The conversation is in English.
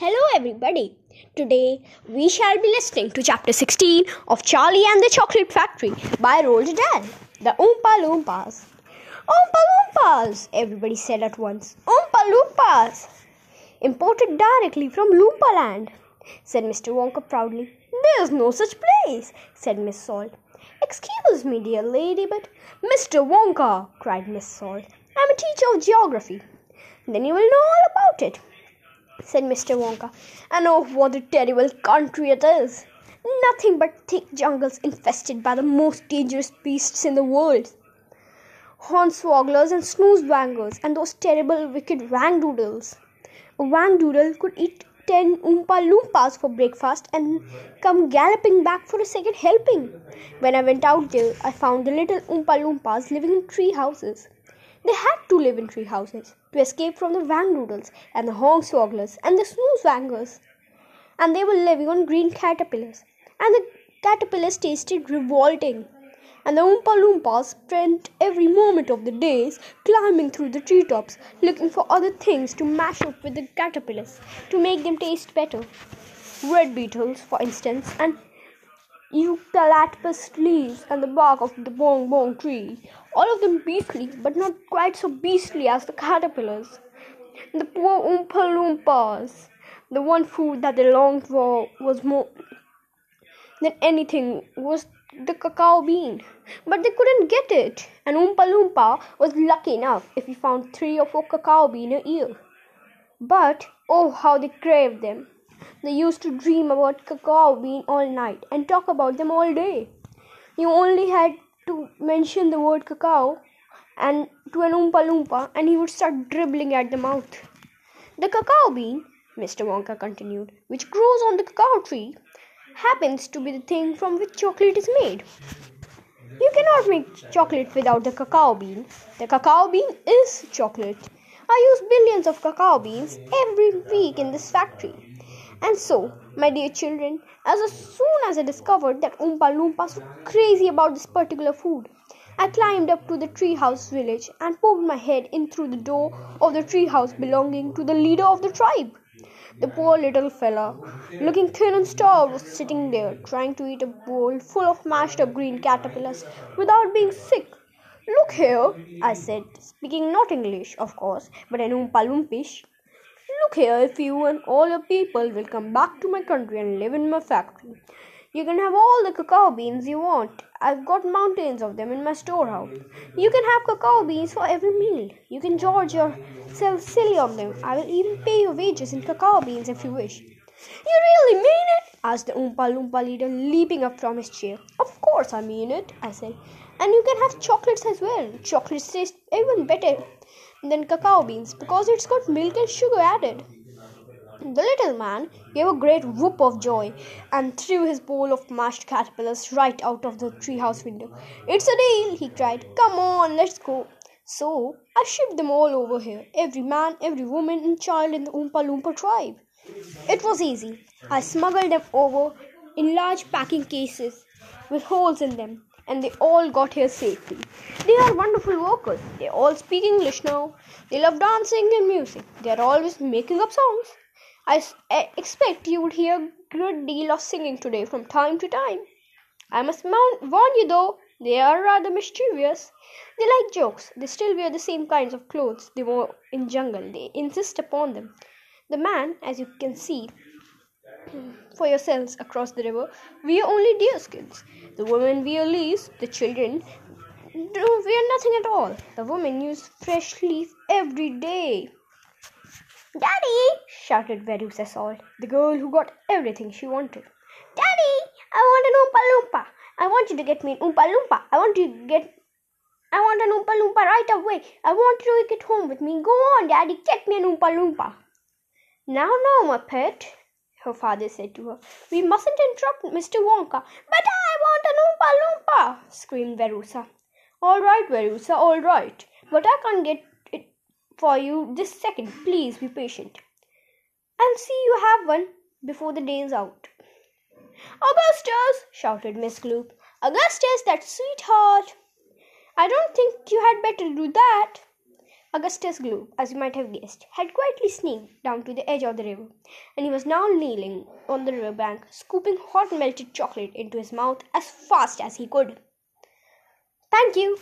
Hello, everybody. Today we shall be listening to chapter 16 of Charlie and the Chocolate Factory by Roald Dahl. The Oompa Loompas. Oompa Loompas! Everybody said at once. Oompa Loompas! Imported directly from Loompa Land, said Mr. Wonka proudly. There's no such place, said Miss Salt. Excuse me, dear lady, but Mr. Wonka, cried Miss Salt. I'm a teacher of geography. Then you will know all about it said Mr. Wonka. And oh, what a terrible country it is! Nothing but thick jungles infested by the most dangerous beasts in the world. Hornswogglers and snoozewangers and those terrible wicked wangdoodles. A wangdoodle could eat ten Oompa Loompas for breakfast and come galloping back for a second helping. When I went out there, I found the little Oompa Loompas living in tree houses. They had to live in tree houses to escape from the Wangdoodles and the Hornswogglers and the Snoozewangers. And they were living on green caterpillars. And the caterpillars tasted revolting. And the Oompa Loompas spent every moment of the days climbing through the treetops looking for other things to mash up with the caterpillars to make them taste better. Red beetles, for instance, and eucalyptus leaves and the bark of the bong bong tree, all of them beastly, but not quite so beastly as the caterpillars. The poor Oompa Loompas, the one food that they longed for was more than anything was the cacao bean, but they couldn't get it. And Oompa Loompa was lucky enough if he found three or four cacao bean a year. But oh, how they craved them! They used to dream about cacao bean all night and talk about them all day. You only had to mention the word cacao and to an Oompa Loompa and he would start dribbling at the mouth. The cacao bean, Mr. Wonka continued, which grows on the cacao tree, happens to be the thing from which chocolate is made. You cannot make chocolate without the cacao bean. The cacao bean is chocolate. I use billions of cacao beans every week in this factory. And so, my dear children, as soon as I discovered that Oompa Loompas were crazy about this particular food, I climbed up to the treehouse village and poked my head in through the door of the treehouse belonging to the leader of the tribe. The poor little fella, looking thin and starved, was sitting there trying to eat a bowl full of mashed up green caterpillars without being sick. Look here, I said, speaking not English, of course, but an Oompa Loompish. Look here, if you and all your people will come back to my country and live in my factory, you can have all the cacao beans you want. I've got mountains of them in my storehouse. You can have cacao beans for every meal. You can gorge yourself silly on them. I will even pay your wages in cacao beans if you wish. You really mean it? asked the Oompa Loompa leader, leaping up from his chair. Of course I mean it, I said. And you can have chocolates as well. Chocolates taste even better than cacao beans because it's got milk and sugar added. The little man gave a great whoop of joy and threw his bowl of mashed caterpillars right out of the treehouse window. It's a deal, he cried. Come on, let's go. So I shipped them all over here, every man, every woman, and child in the Oompa Loompa tribe. It was easy. I smuggled them over in large packing cases with holes in them and they all got here safely. They are wonderful workers. They all speak English now. They love dancing and music. They are always making up songs. I, expect you would hear a good deal of singing today from time to time. I must warn you though, they are rather mischievous. They like jokes. They still wear the same kinds of clothes they wore in jungle. They insist upon them. The man, as you can see, for yourselves across the river, We are only deerskins. The women wear leaves, the children do wear nothing at all. The women use fresh leaf every day. Daddy! shouted Veruca Salt, the girl who got everything she wanted. Daddy! I want an Oompa Loompa! I want you to get me an Oompa Loompa! I want you to get I want an Oompa Loompa right away! I want you to it home with me! Go on, Daddy! Get me an Oompa Loompa! Now, now, my pet, her father said to her. We mustn't interrupt Mr. Wonka. But I want an Oompa Loompa, screamed Veruca. All right, Veruca, all right. But I can't get it for you this second. Please be patient. I'll see you have one before the day is out. Augustus, shouted Miss Gloop. Augustus, that sweetheart. I don't think you had better do that. Augustus Gloop, as you might have guessed, had quietly sneaked down to the edge of the river, and he was now kneeling on the river bank, scooping hot melted chocolate into his mouth as fast as he could. Thank you.